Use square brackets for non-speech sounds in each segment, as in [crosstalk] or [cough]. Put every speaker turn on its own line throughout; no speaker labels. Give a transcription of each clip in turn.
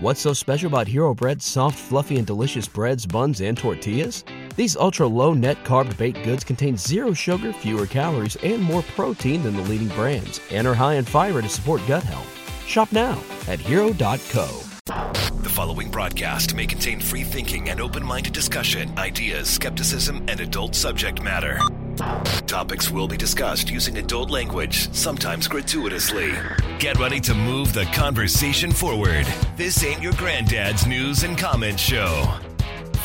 What's so special about Hero Bread's soft, fluffy, and delicious breads, buns, and tortillas? These ultra low net carb baked goods contain zero sugar, fewer calories, and more protein than the leading brands, and are high in fiber to support gut health. Shop now at hero.co.
The following broadcast may contain free thinking and open minded discussion, ideas, skepticism, and adult subject matter. Topics will be discussed using adult language, sometimes gratuitously. Get ready to move the conversation forward. This ain't your granddad's news and comment show.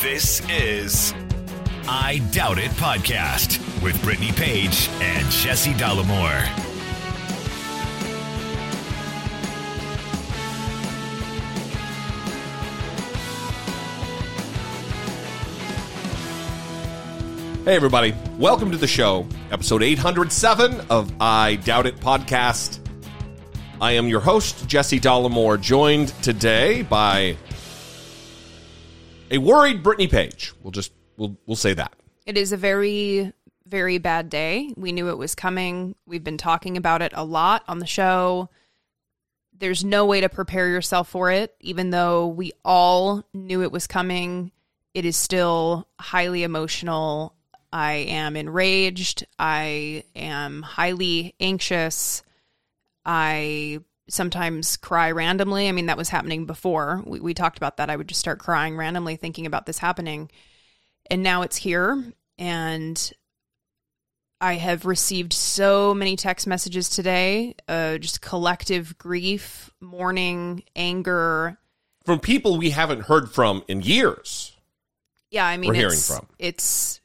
This is I Doubt It Podcast with Brittany Page and Jesse Dollemore.
Hey, everybody. Welcome to the show, episode 807 of I Doubt It podcast. I am your host, Jesse Dollemore, joined today by a worried Brittany Page. We'll just, we'll, we'll say that.
It is a very, very bad day. We knew it was coming. We've been talking about it a lot on the show. There's no way to prepare yourself for it, even though we all knew it was coming. It is still highly emotional. I am enraged. I am highly anxious. I sometimes cry randomly. I mean, that was happening before. We, we talked about that. I would just start crying randomly thinking about this happening. And now it's here. And I have received so many text messages today, uh, just collective grief, mourning, anger.
From people we haven't heard from in years.
Yeah, I mean,
We're hearing from.
it's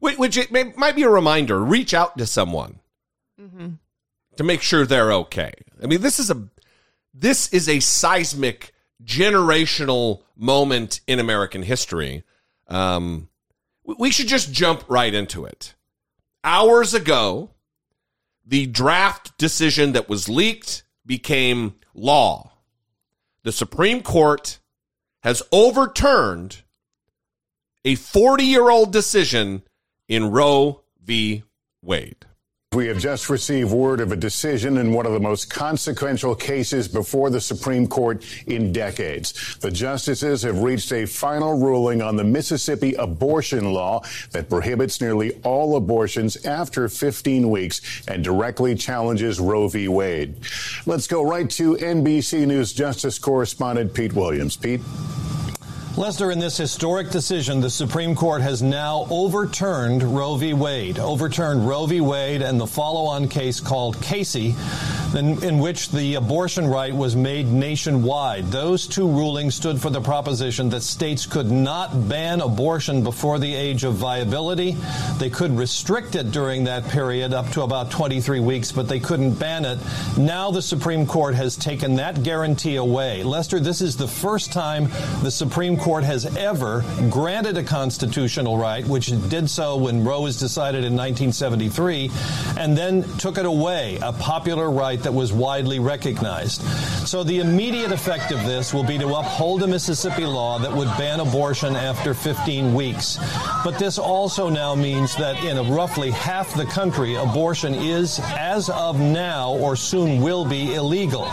Which, which it may, might be a reminder reach out to someone
mhm.
to make sure they're okay. I mean, this is a this is a seismic generational moment in American history. Um, we- we should just jump right into it. Hours ago, the draft decision that was leaked became law. The Supreme Court has overturned a 40 year old decision in Roe v. Wade.
We have just received word of a decision in one of the most consequential cases before the Supreme Court in decades. The justices have reached a final ruling on the Mississippi abortion law that prohibits nearly all abortions after 15 weeks and directly challenges Roe v. Wade. Let's go right to NBC News Justice correspondent Pete Williams. Pete.
Lester, in this historic decision, the Supreme Court has now overturned Roe v. Wade, overturned Roe v. Wade and the follow on case called Casey, in, in, which the abortion right was made nationwide. Those two rulings stood for the proposition that states could not ban abortion before the age of viability. They could restrict it during that period up to about 23 weeks, but they couldn't ban it. Now the Supreme Court has taken that guarantee away. Lester, this is the first time the Supreme Court has ever granted a constitutional right, which did so when Roe was decided in 1973, and then took it away, a popular right that was widely recognized. So the immediate effect of this will be to uphold a Mississippi law that would ban abortion after 15 weeks. But this also now means that in roughly half the country, abortion is, as of now or soon will be, illegal.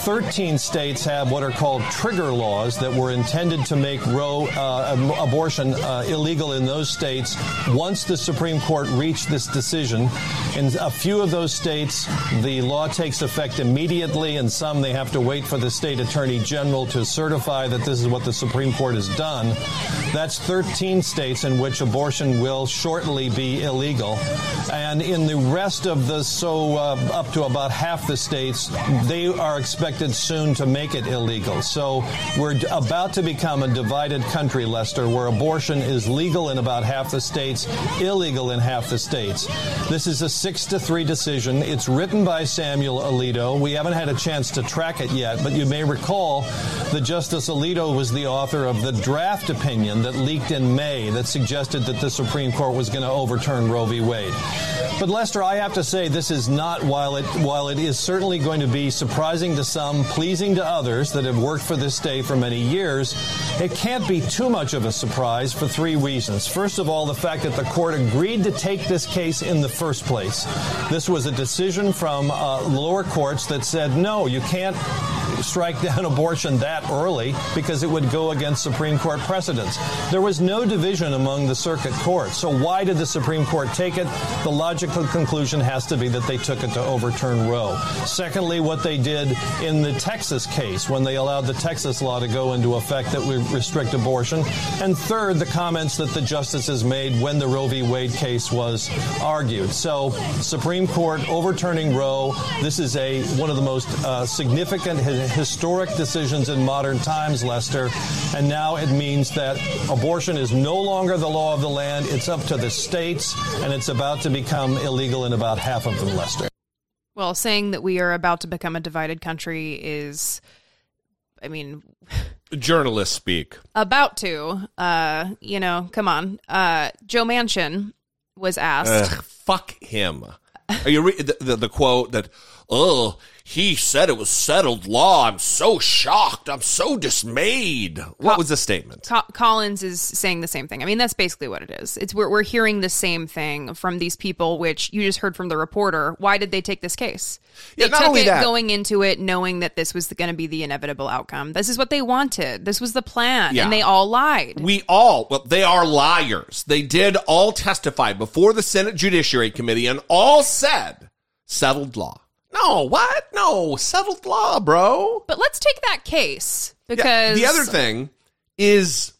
13 states have what are called trigger laws that were intended to make Roe uh, abortion uh, illegal in those states once the Supreme Court reached this decision. In a few of those states, the law takes effect immediately, and some they have to wait for the state attorney general to certify that this is what the Supreme Court has done. That's 13 states in which abortion will shortly be illegal. And in the rest of the, so uh, up to about half the states, they are expected soon to make it illegal. So we're about to become a divided country, Lester, where abortion is legal in about half the states, illegal in half the states. This is a six to three decision. It's written by Samuel Alito. We haven't had a chance to track it yet, but you may recall that Justice Alito was the author of the draft opinion that leaked in May that suggested that the Supreme Court was going to overturn Roe v. Wade. But Lester, I have to say this is not while it while it is certainly going to be surprising to some, pleasing to others that have worked for this state for many years, it can't be too much of a surprise for three reasons. First of all, the fact that the court agreed to take this case in the first place. This was a decision from uh, lower courts that said no, you can't strike down [laughs] abortion that early because it would go against Supreme Court precedents. There was no division among the circuit courts. So why did the Supreme Court take it? The logical conclusion has to be that they took it to overturn Roe. Secondly, what they did in the Texas case when they allowed the Texas law to go into effect that would restrict abortion. And third, the comments that the justices made when the Roe v. Wade case was argued. So, Supreme Court overturning Roe. This is a one of the most uh, significant historic decisions in modern times, Lester. And now it means that abortion is no longer the law of the land. It's up to the states, and it's about to become illegal in about half of them, Lester.
Well, saying that we are about to become a divided country is, I mean, [laughs]
journalists speak.
About to, uh, you know, come on. Uh, Joe Manchin was asked.
Ugh, fuck him. Are you re- the, the, the quote that? Oh, he said it was settled law. I'm so shocked. I'm so dismayed. What was the statement?
Co- Collins is saying the same thing. I mean, that's basically what it is. It's we're, we're hearing the same thing from these people, which you just heard from the reporter. Why did they take this case? They
Yeah, not
took
only
it
that-
going into it knowing that this was going to be the inevitable outcome. This is what they wanted. This was the plan,
Yeah.
and they all lied.
We all, well, they are liars. They did all testify before the Senate Judiciary Committee and all said settled law. No, what? No, settled law, bro.
but let's take that case
Yeah,
because
the other thing is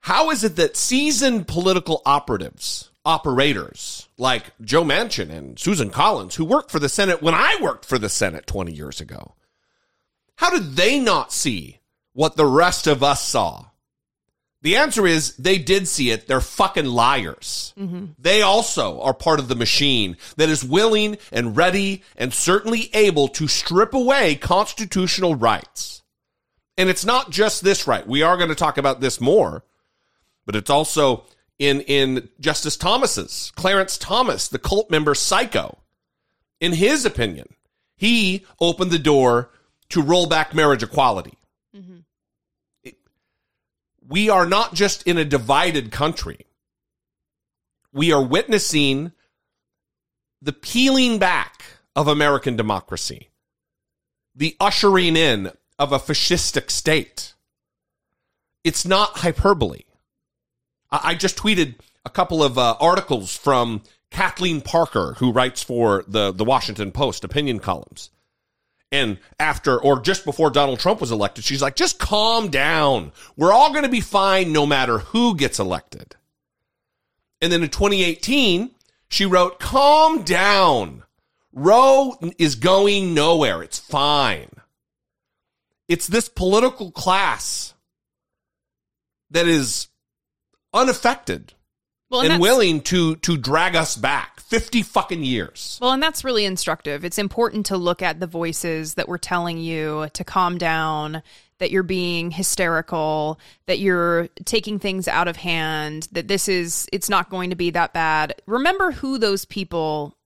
how is it that seasoned political operatives, operators like Joe Manchin and Susan Collins, who worked for the Senate when I worked for the Senate 20 years ago, how did they not see what the rest of us saw? The answer is they did see it. They're fucking liars. They also are part of the machine that is willing and ready and certainly able to strip away constitutional rights. And it's not just this right. We are going to talk about this more, but it's also in in Justice Thomas's Clarence Thomas, the cult member psycho. In his opinion, he opened the door to roll back marriage equality. It- we are not just in a divided country. We are witnessing the peeling back of American democracy, the ushering in of a fascistic state. It's not hyperbole. I, just tweeted a couple of uh, articles from Kathleen Parker, who writes for the, the Washington Post opinion columns. And after or just before Donald Trump was elected, she's like, just calm down. We're all going to be fine no matter who gets elected. And then in 2018, she wrote, calm down. Roe is going nowhere. It's fine. It's this political class that is unaffected
well,
and
that's-
willing to to drag us back 50 fucking years.
Well, and that's really instructive. It's important to look at the voices that were telling you to calm down, that you're being hysterical, that you're taking things out of hand, that this is, it's not going to be that bad. Remember who those people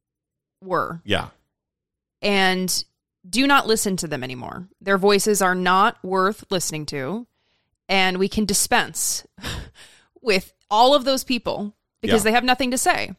were
Yeah.
and do not listen to them anymore. Their voices are not worth listening to. And we can dispense [laughs] with all of those people because
Yeah.
they have nothing to say.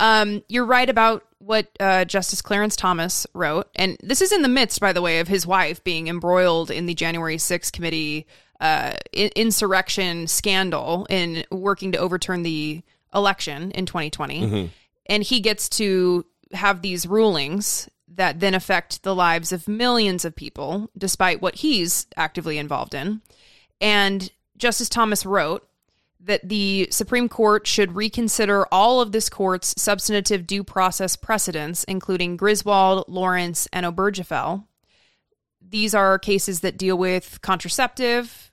Um, you're right about what uh, Justice Clarence Thomas wrote. And this is in the midst, by the way, of his wife being embroiled in the January 6th committee uh, insurrection scandal in working to overturn the election in 2020. And he gets to have these rulings that then affect the lives of millions of people, despite what he's actively involved in. And Justice Thomas wrote that the Supreme Court should reconsider all of this court's substantive due process precedents, including Griswold, Lawrence, and Obergefell. These are cases that deal with contraceptive,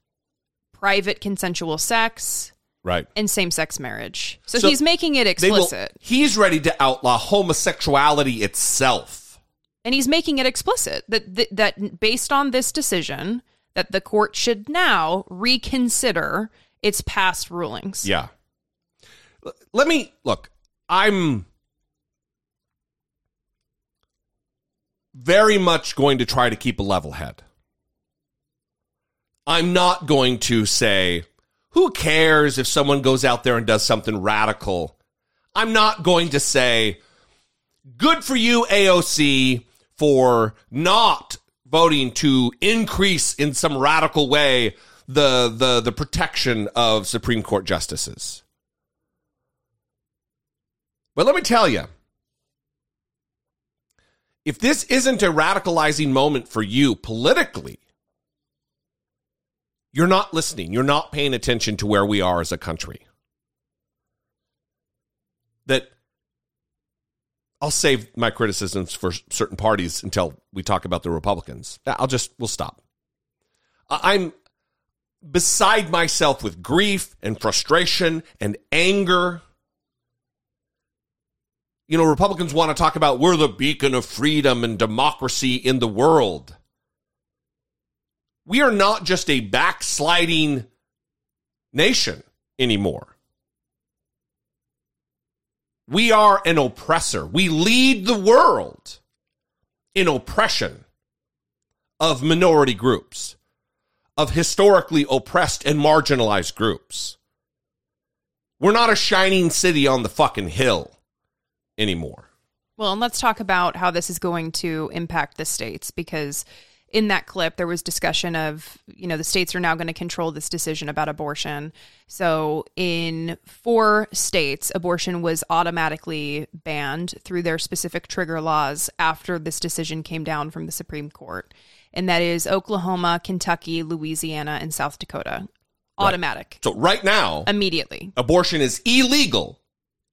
private consensual sex,
Right.
and same sex marriage. So,
So
he's making it
They will,
explicit.
he's ready to outlaw homosexuality itself.
and he's making it explicit that, that that based on this decision that the court should now reconsider its past rulings.
Yeah. Let me look. I'm very much going to try to keep a level head. I'm not going to say, who cares if someone goes out there and does something radical? I'm not going to say, good for you, AOC, for not voting to increase in some radical way the the the protection of Supreme Court justices. But let me tell you, if this isn't a radicalizing moment for you politically, you're not listening. You're not paying attention to where we are as a country. That I'll save my criticisms for certain parties until we talk about the Republicans. I'll just, we'll stop. I'm beside myself with grief and frustration and anger. You know, Republicans want to talk about we're the beacon of freedom and democracy in the world. We are not just a backsliding nation anymore. We are an oppressor. We lead the world in oppression of minority groups, of historically oppressed and marginalized groups. We're not a shining city on the fucking hill anymore.
Well, and let's talk about how this is going to impact the states because in that clip, there was discussion of, you know, the states are now going to control this decision about abortion. So in four states, abortion was automatically banned through their specific trigger laws after this decision came down from the Supreme Court. And that is Oklahoma, Kentucky, Louisiana, and South Dakota. Automatic.
So right now,
Immediately.
abortion is illegal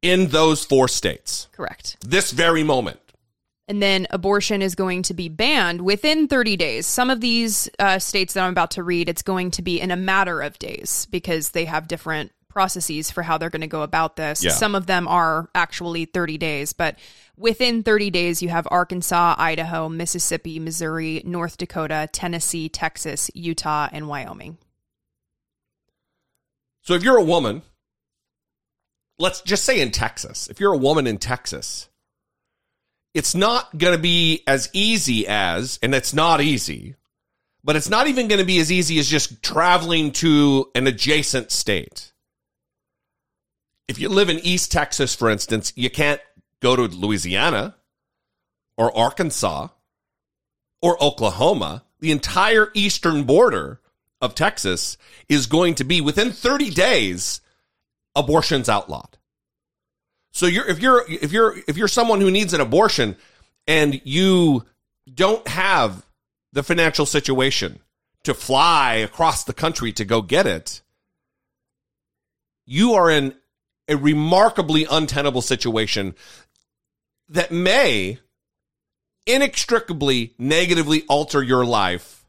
in those four states.
Correct.
This very moment.
and then abortion is going to be banned within 30 days. Some of these uh, states that I'm about to read, it's going to be in a matter of days because they have different processes for how they're going to go about this.
Yeah.
Some of them are actually 30 days, but within 30 days, you have Arkansas, Idaho, Mississippi, Missouri, North Dakota, Tennessee, Texas, Utah, and Wyoming.
So if you're a woman, let's just say in Texas, if you're a woman in Texas, it's not going to be as easy as, and it's not easy, but it's not even going to be as easy as just traveling to an adjacent state. If you live in East Texas, for instance, you can't go to Louisiana or Arkansas or Oklahoma. The entire eastern border of Texas is going to be within 30 days abortion's outlawed. So you're if you're if you're if you're someone who needs an abortion and you don't have the financial situation to fly across the country to go get it, you are in a remarkably untenable situation that may inextricably negatively alter your life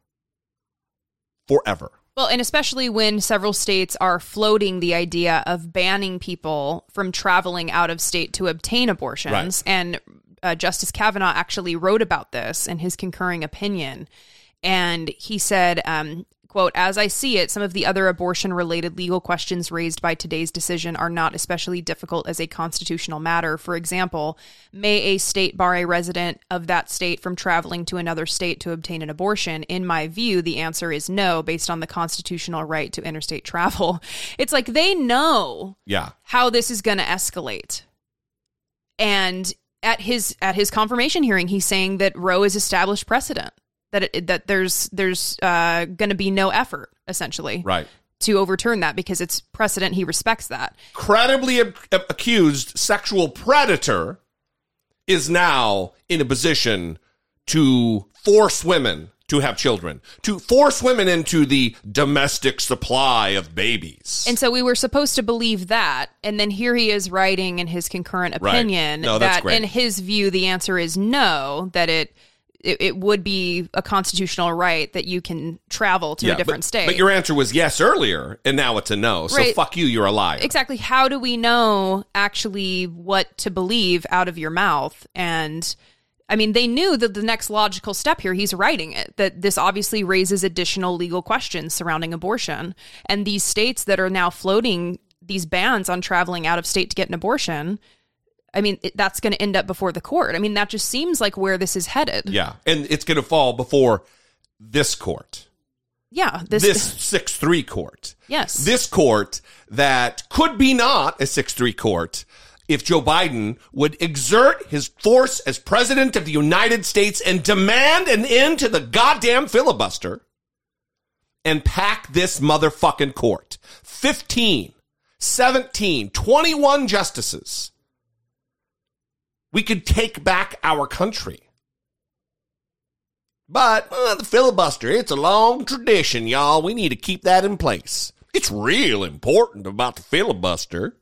forever.
Well, and especially when several states are floating the idea of banning people from traveling out of state to obtain abortions.
Right.
And uh, Justice Kavanaugh actually wrote about this in his concurring opinion. And he said, um, quote, as I see it, some of the other abortion related legal questions raised by today's decision are not especially difficult as a constitutional matter. For example, may a state bar a resident of that state from traveling to another state to obtain an abortion? In my view, the answer is no, based on the constitutional right to interstate travel. [laughs] It's like they know
Yeah.
how this is going to escalate. And at his at his confirmation hearing, he's saying that Roe is established precedent that it, that there's there's uh, going to be no effort essentially
Right.
to overturn that because it's precedent. He respects that.
credibly ac- accused sexual predator is now in a position to force women to have children, to force women into the domestic supply of babies.
And so we were supposed to believe that, and then here he is writing in his concurrent
Right.
opinion
No, that's
that,
great.
in his view, the answer is no. That it, it it would be a constitutional right that you can travel to a different
but,
state.
But your answer was yes earlier, and now it's a no. So
Right.
fuck you, you're a liar.
exactly how do we know actually what to believe out of your mouth and i mean they knew that the next logical step here he's writing it that this obviously raises additional legal questions surrounding abortion and these states that are now floating these bans on traveling out of state to get an abortion i mean it, that's going to end up before the court i mean that just seems like where this is headed
Yeah, and it's going to fall before this court,
yeah this,
this six three court.
yes
this court that could be not a 6-3 court if Joe Biden would exert his force as president of the United States and demand an end to the goddamn filibuster and pack this motherfucking court. 15, 17, 21 justices. We could take back our country. But uh, the filibuster, it's a long tradition, y'all. We need to keep that in place. It's real important about the filibuster.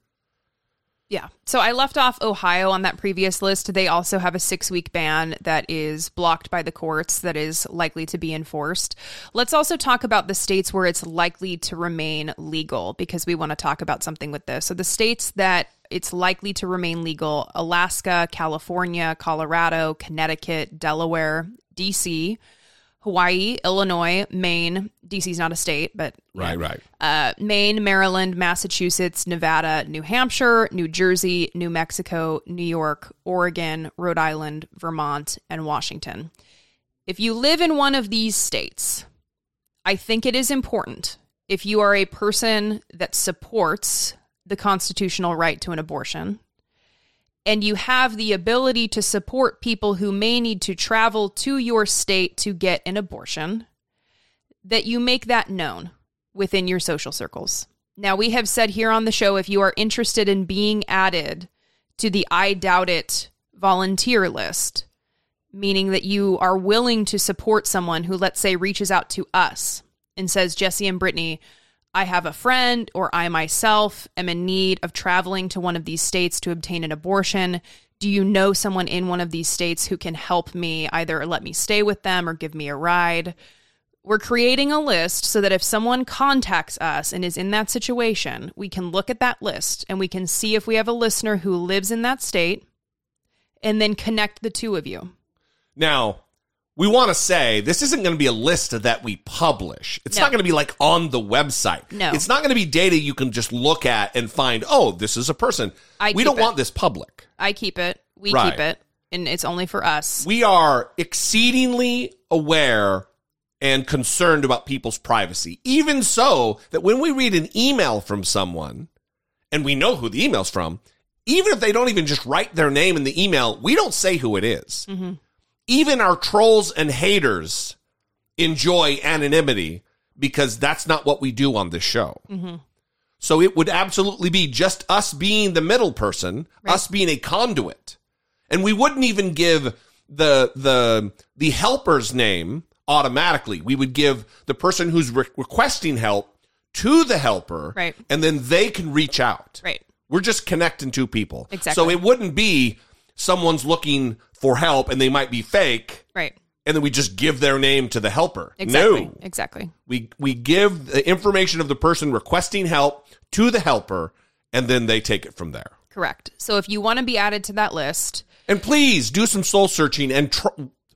Yeah. So I left off Ohio on that previous list. They also have a six week ban that is blocked by the courts that is likely to be enforced. Let's also talk about the states where it's likely to remain legal because we want to talk about something with this. So the states that it's likely to remain legal Alaska, California, Colorado, Connecticut, Delaware, DC, Hawaii, Illinois, Maine. DC's not a state, but.
Right, right.
Uh, Maine, Maryland, Massachusetts, Nevada, New Hampshire, New Jersey, New Mexico, New York, Oregon, Rhode Island, Vermont, and Washington. If you live in one of these states, I think it is important if you are a person that supports the constitutional right to an abortion and you have the ability to support people who may need to travel to your state to get an abortion, that you make that known within your social circles. Now, we have said here on the show if you are interested in being added to the I doubt it volunteer list, meaning that you are willing to support someone who, let's say, reaches out to us and says, Jesse and Brittany, I have a friend or I myself am in need of traveling to one of these states to obtain an abortion. Do you know someone in one of these states who can help me either let me stay with them or give me a ride? We're creating a list so that if someone contacts us and is in that situation, we can look at that list and we can see if we have a listener who lives in that state and then connect the two of you.
Now, we want to say this isn't going to be a list that we publish. It's
No.
not going to be like on the website.
No.
It's not going to be data you can just look at and find, oh, this is a person.
I
we don't
it.
want this public.
I keep it, we
Right.
keep it, and it's only for us.
We are exceedingly aware and concerned about people's privacy. Even so, that when we read an email from someone and we know who the email's from, even if they don't even just write their name in the email, we don't say who it is. Mm-hmm. Even our trolls and haters enjoy anonymity because that's not what we do on this show. Mm-hmm. So it would absolutely be just us being the middle person, us being a conduit. And we wouldn't even give the the the helper's name automatically. We would give the person who's re- requesting help to the helper,
Right.
And then they can reach out.
Right.
We're just connecting two people.
Exactly.
So it wouldn't be someone's looking for help and they might be fake,
Right.
and then we just give their name to the helper.
Exactly.
No.
Exactly.
We we give the information of the person requesting help to the helper, and then they take it from there.
Correct. So if you want to be added to that list,
And please do some soul searching and tr-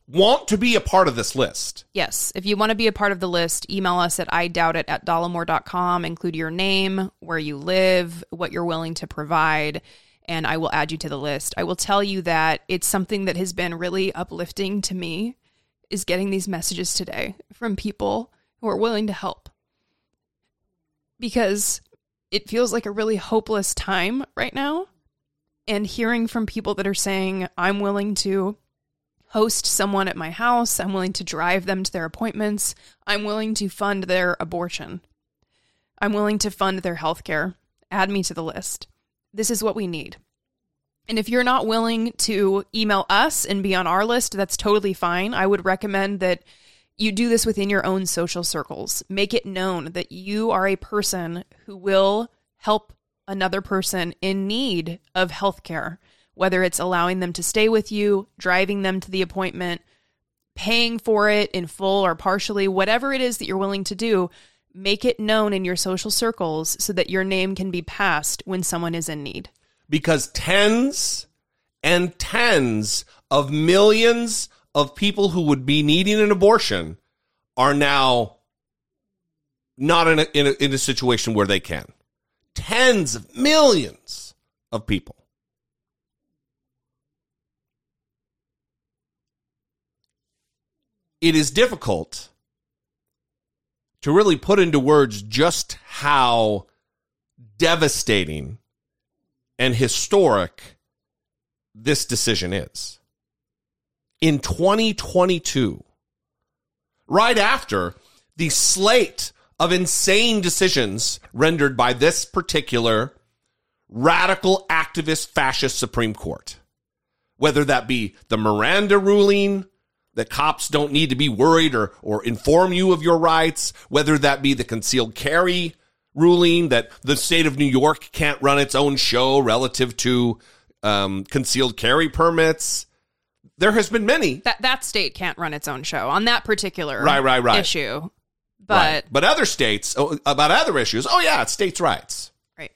want to be a part of this list.
yes, if you want to be a part of the list, email us at I doubt it at dollemore.com. Include your name, where you live, what you're willing to provide, and I will add you to the list. I will tell you that it's something that has been really uplifting to me is getting these messages today from people who are willing to help. Because it feels like a really hopeless time right now. And hearing from people that are saying, I'm willing to host someone at my house, I'm willing to drive them to their appointments, I'm willing to fund their abortion, I'm willing to fund their health care. Add me to the list. This is what we need. And if you're not willing to email us and be on our list, that's totally fine. I would recommend that you do this within your own social circles. Make it known that you are a person who will help another person in need of healthcare, whether it's allowing them to stay with you, driving them to the appointment, paying for it in full or partially, whatever it is that you're willing to do. Make it known in your social circles so that your name can be passed when someone is in need.
because tens and tens of millions of people who would be needing an abortion are now not in a, in a, in a situation where they can. Tens of millions of people. It is difficult to really put into words just how devastating and historic this decision is. In 2022, right after the slate of insane decisions rendered by this particular radical activist fascist Supreme Court, whether that be the Miranda ruling, that cops don't need to be worried or, or inform you of your rights, whether that be the concealed carry ruling that the state of New York can't run its own show relative to um, concealed carry permits. There has been many.
That that state can't run its own show on that particular
Right, right, right.
issue. But
Right. but other states oh, about other issues. Oh yeah, it's states' rights.
right.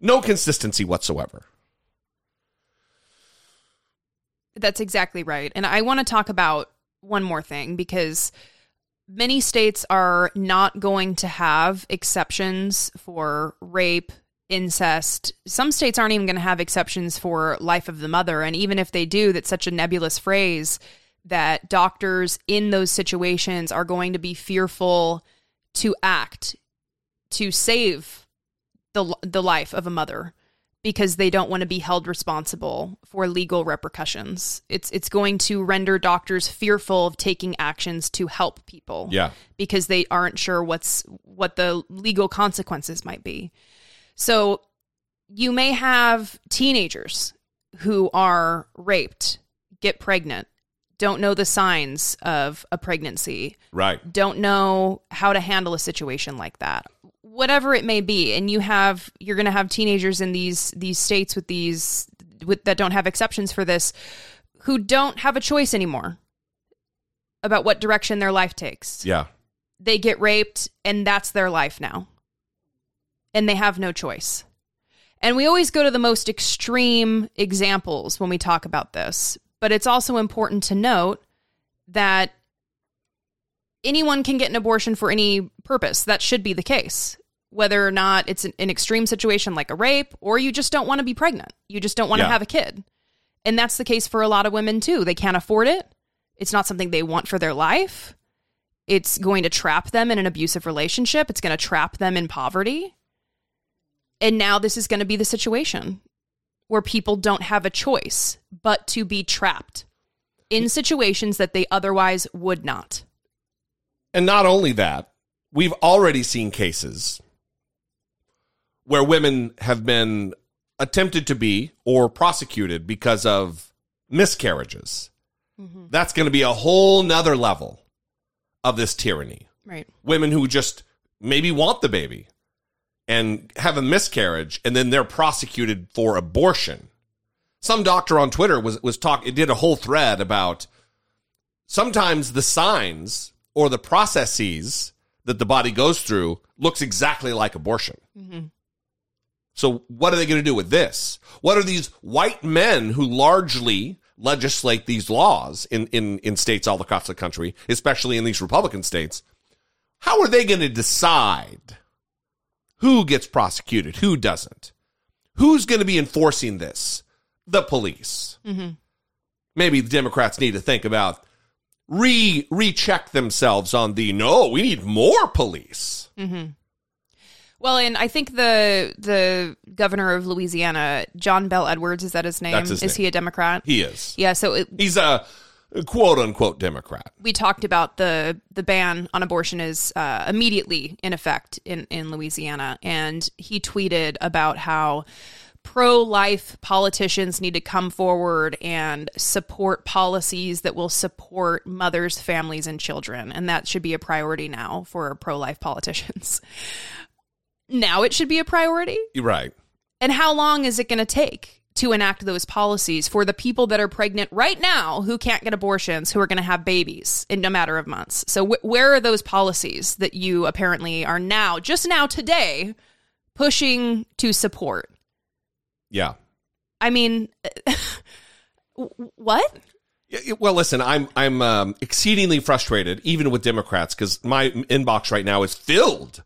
No consistency whatsoever.
That's exactly right. And I want to talk about one more thing because many states are not going to have exceptions for rape, incest. Some states aren't even going to have exceptions for life of the mother. And even if they do, that's such a nebulous phrase that doctors in those situations are going to be fearful to act to save the the life of a mother because they don't want to be held responsible for legal repercussions. It's it's going to render doctors fearful of taking actions to help people.
Yeah.
Because they aren't sure what's what the legal consequences might be. So you may have teenagers who are raped, get pregnant, don't know the signs of a pregnancy,
Right.
don't know how to handle a situation like that whatever it may be and you have you're going to have teenagers in these these states with these with that don't have exceptions for this who don't have a choice anymore about what direction their life takes.
Yeah.
they get raped and that's their life now. And they have no choice. And we always go to the most extreme examples when we talk about this but it's also important to note that anyone can get an abortion for any purpose. That should be the case whether or not it's an, an extreme situation like a rape or you just don't want to be pregnant you just don't want to
Yeah.
have a kid and that's the case for a lot of women too they can't afford it it's not something they want for their life it's going to trap them in an abusive relationship. It's going to trap them in poverty. And now this is going to be the situation where people don't have a choice but to be trapped in situations that they otherwise would not.
And not only that, we've already seen cases where women have been attempted to be or prosecuted because of miscarriages. Mm-hmm. That's going to be a whole nother level of this tyranny.
Right.
Women who just maybe want the baby and have a miscarriage and then they're prosecuted for abortion. Some doctor on Twitter was was talk it did a whole thread about sometimes the signs or the processes that the body goes through looks exactly like abortion. Mm-hmm. So what are they going to do with this? What are these white men who largely legislate these laws in, in, in states all across the country, especially in these Republican states? How are they going to decide who gets prosecuted, who doesn't? Who's going to be enforcing this? The police. Mm-hmm. Maybe the Democrats need to think about re recheck themselves on the no, we need more police. Mm-hmm.
Well, and I think the the governor of Louisiana, John Bell Edwards, is that his name?
That's his
is
name.
he a Democrat?
He is.
yeah. So it,
He's a quote unquote Democrat.
we talked about the the ban on abortion is uh, immediately in effect in in Louisiana, and he tweeted about how pro life politicians need to come forward and support policies that will support mothers, families, and children, and that should be a priority now for pro life politicians. [laughs] now it should be a priority.
You're right.
And how long is it going to take to enact those policies for the people that are pregnant right now who can't get abortions, who are going to have babies in a matter of months? So, wh- where are those policies that you apparently are now, just now today, pushing to support?
Yeah.
I mean, [laughs] what?
Well, listen, I'm I'm um, exceedingly frustrated, even with Democrats, because my inbox right now is filled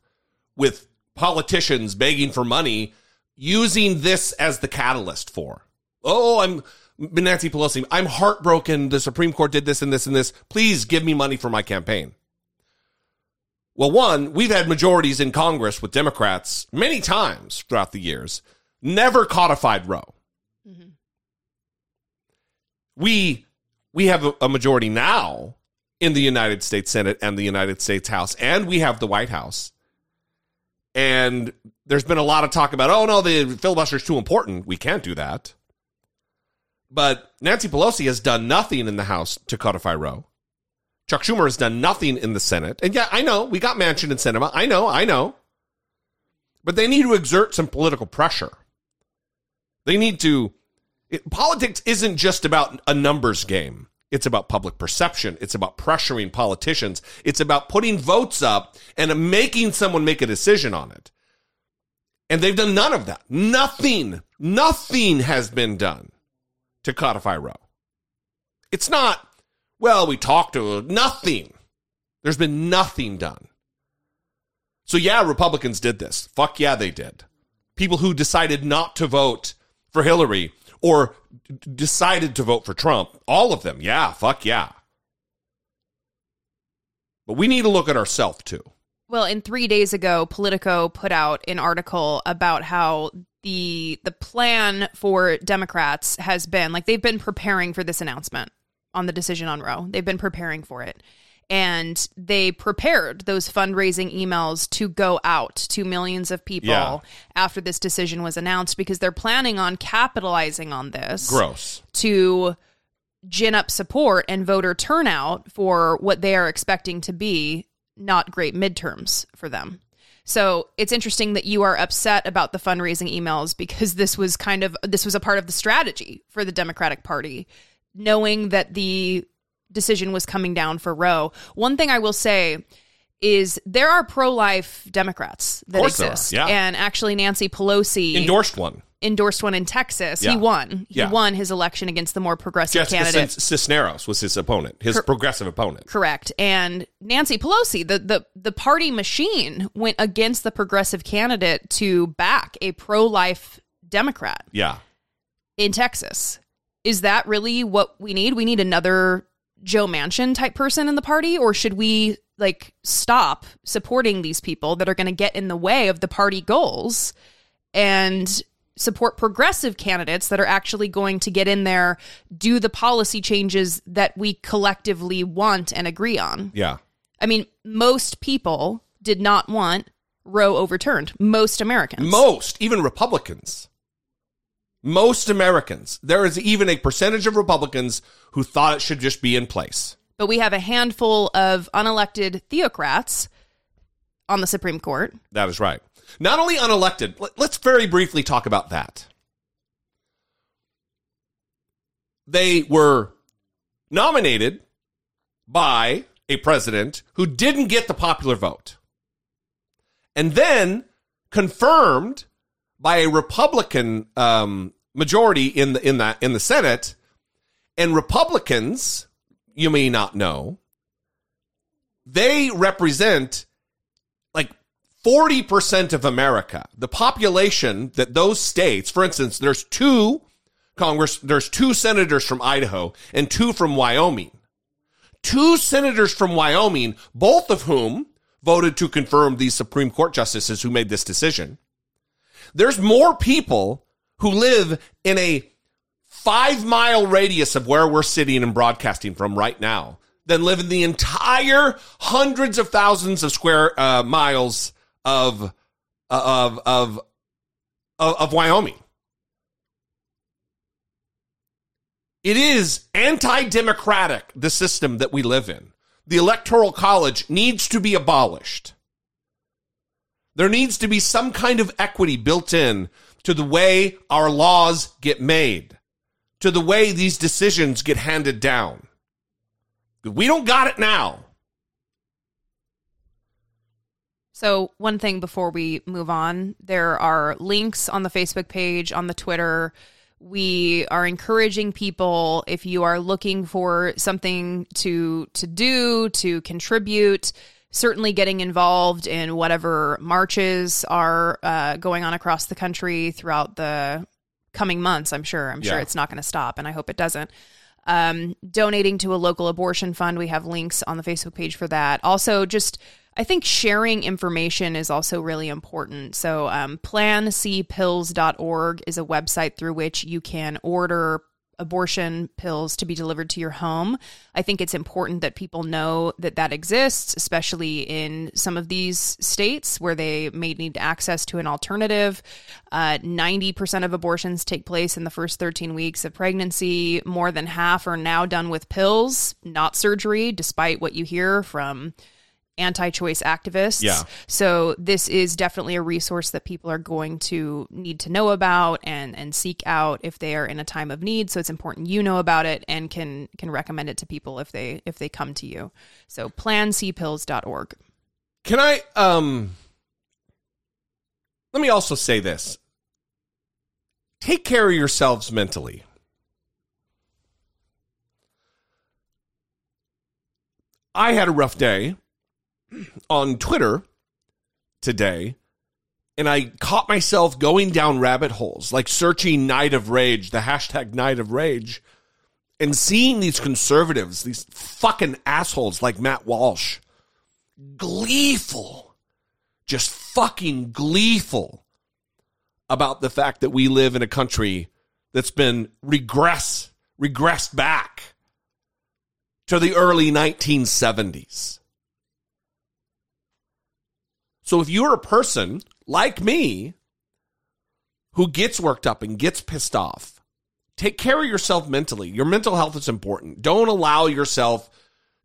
with politicians begging for money, using this as the catalyst for. Oh, I'm Nancy Pelosi. I'm heartbroken. The Supreme Court did this and this and this. Please give me money for my campaign. Well, one, we've had majorities in Congress with Democrats many times throughout the years never codified Roe. Mm-hmm. We we have a, a majority now in the United States Senate and the United States House, and we have the White House. And there's been a lot of talk about, oh no, the filibuster is too important. We can't do that. But Nancy Pelosi has done nothing in the House to codify Roe. Chuck Schumer has done nothing in the Senate. And yeah, I know we got Manchin and Sinema. I know, I know. But they need to exert some political pressure. They need to. It, politics isn't just about a numbers game. It's about public perception. It's about pressuring politicians. It's about putting votes up and making someone make a decision on it. And they've done none of that. Nothing, nothing has been done to codify Roe. It's not, well, we talked to nothing. There's been nothing done. So, yeah, Republicans did this. Fuck yeah, they did. People who decided not to vote for Hillary or d- decided to vote for Trump, all of them, yeah, fuck yeah. But we need to look at ourselves too.
Well, and three days ago, Politico put out an article about how the the plan for Democrats has been like they've been preparing for this announcement on the decision on Roe. They've been preparing for it. And they prepared those fundraising emails to go out to millions of people
Yeah.
after this decision was announced because they're planning on capitalizing on this
Gross.
to gin up support and voter turnout for what they are expecting to be not great midterms for them. So it's interesting that you are upset about the fundraising emails because this was kind of this was a part of the strategy for the Democratic Party, knowing that the decision was coming down for Roe. One thing I will say is there are pro-life Democrats that
course there are,
exist,
yeah.
and actually Nancy Pelosi
Endorsed one.
endorsed one in Texas.
Yeah.
He won. He
Yeah.
won his election against the more progressive
Jessica
candidate.
Cisneros was his opponent, his progressive opponent.
Correct. And Nancy Pelosi, the, the the party machine went against the progressive candidate to back a pro-life Democrat
Yeah.
in Texas. Is that really what we need? We need another Joe Manchin type person in the party or should we like stop supporting these people that are going to get in the way of the party goals and support progressive candidates that are actually going to get in there, do the policy changes that we collectively want and agree on.
Yeah.
I mean, most people did not want Roe overturned. Most Americans.
Most, even Republicans. Most Americans. There is even a percentage of Republicans who thought it should just be in place.
but we have a handful of unelected theocrats on the Supreme Court.
That is right. Not only unelected, let- let's very briefly talk about that. They were nominated by a president who didn't get the popular vote, and then confirmed by a Republican um, majority in the in that in the Senate. And Republicans, you may not know, they represent like 40% of America. The population that those states, for instance, there's two Congress, there's two senators from Idaho and two from Wyoming. Two senators from Wyoming, both of whom voted to confirm these Supreme Court justices who made this decision. There's more people who live in a five mile radius of where we're sitting and broadcasting from right now than live in the entire hundreds of thousands of square uh, miles of, of of of of Wyoming. It is anti-democratic the system that we live in. The electoral college needs to be abolished. There needs to be some kind of equity built in to the way our laws get made, to the way these decisions get handed down. We don't got it now.
So, one thing before we move on, there are links on the Facebook page, on the Twitter. We are encouraging people if you are looking for something to to do, to contribute, certainly getting involved in whatever marches are uh, going on across the country throughout the coming months. I'm sure. I'm sure it's not going to stop, and I hope it doesn't. Um, donating to a local abortion fund. We have links on the Facebook page for that. Also, just I think sharing information is also really important. So, um, plancpills.org is a website through which you can order abortion pills to be delivered to your home. I think it's important that people know that that exists, especially in some of these states where they may need access to an alternative. Uh, 90% of abortions take place in the first 13 weeks of pregnancy. More than half are now done with pills, not surgery, despite what you hear from anti-choice activists.
Yeah.
So this is definitely a resource that people are going to need to know about and and seek out if they are in a time of need. So it's important you know about it and can can recommend it to people if they if they come to you. So plancpills.org.
Can I um let me also say this. Take care of yourselves mentally. I had a rough day on Twitter today and I caught myself going down rabbit holes, like searching Night of Rage, the hashtag Night of Rage, and seeing these conservatives, these fucking assholes like Matt Walsh, gleeful, just fucking gleeful about the fact that we live in a country that's been regress, regressed back to the early 1970s. So if you're a person like me who gets worked up and gets pissed off, take care of yourself mentally. Your mental health is important. Don't allow yourself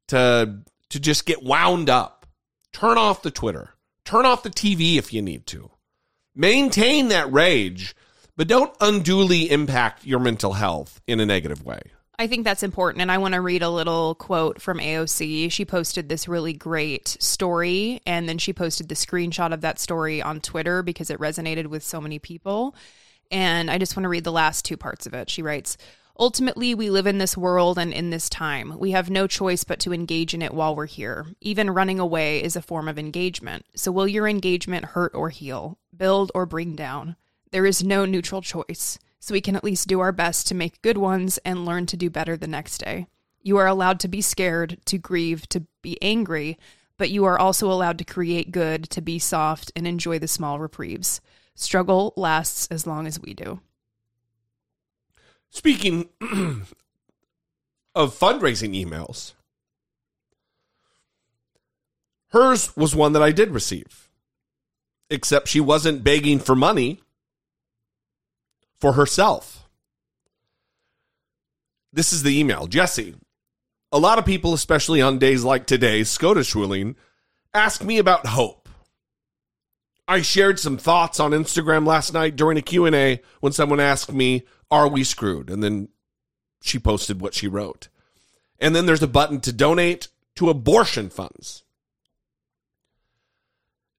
to to just get wound up. Turn off the Twitter. Turn off the TV if you need to. Maintain that rage, but don't unduly impact your mental health in a negative way.
I think that's important. And I want to read a little quote from AOC. She posted this really great story, and then she posted the screenshot of that story on Twitter because it resonated with so many people. And I just want to read the last two parts of it. She writes, Ultimately, we live in this world and in this time. We have no choice but to engage in it while we're here. Even running away is a form of engagement. So, will your engagement hurt or heal, build or bring down? There is no neutral choice so we can at least do our best to make good ones and learn to do better the next day. You are allowed to be scared, to grieve, to be angry, but you are also allowed to create good, to be soft, and enjoy the small reprieves. Struggle lasts as long as we do.
Speaking [clears throat] of fundraising emails, hers was one that I did receive, except she wasn't begging for money for herself. This is the email Jesse, a lot of people, especially on days like today, SCOTUS ruling, ask me about hope. I shared some thoughts on Instagram last night during a Q&A when someone asked me, "Are we screwed?" And then she posted what she wrote. And then there's a button to donate to abortion funds.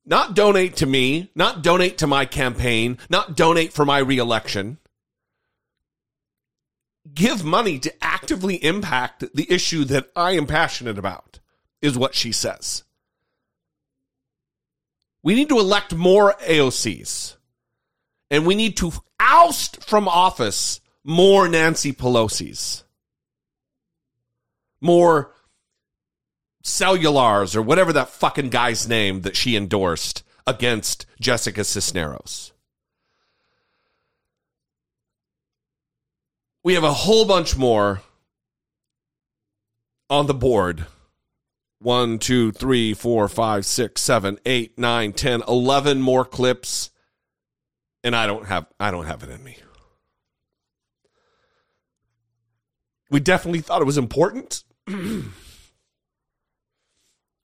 Not donate to me, not donate to my campaign, not donate for my reelection. Give money to actively impact the issue that I am passionate about, is what she says. We need to elect more AOCs. And we need to oust from office more Nancy Pelosi's. More Cuellars or whatever that fucking guy's name that she endorsed against Jessica Cisneros. We have a whole bunch more on the board. One, two, three, four, five, six, seven, eight, nine, ten, eleven more clips. And I don't have I don't have it in me. We definitely thought it was important. [clears throat]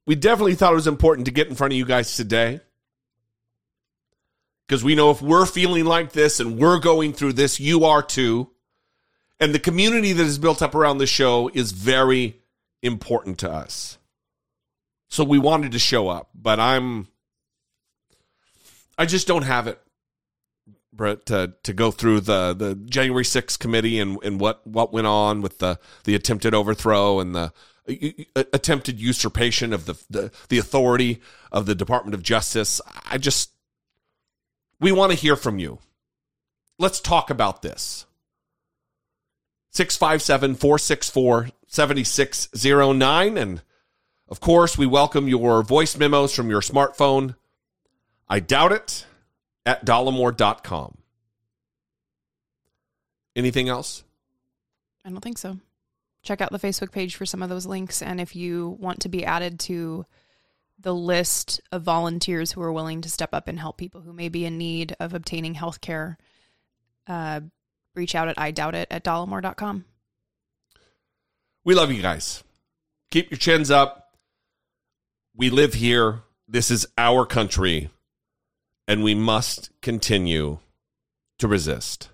we definitely thought it was important to get in front of you guys today. Because we know if we're feeling like this and we're going through this, you are too. And the community that is built up around the show is very important to us. So we wanted to show up, but I'm I just don't have it, Brett, to, to go through the, the January 6th committee and, and what, what went on with the, the attempted overthrow and the attempted usurpation of the, the, the authority of the Department of Justice. I just, we want to hear from you. Let's talk about this. 657 464 7609. And of course, we welcome your voice memos from your smartphone. I doubt it at dollemore.com. Anything else?
I don't think so. Check out the Facebook page for some of those links. And if you want to be added to the list of volunteers who are willing to step up and help people who may be in need of obtaining health care, uh, reach out at I doubt it at dollemore.com.
We love you guys. Keep your chins up. We live here. This is our country, and we must continue to resist.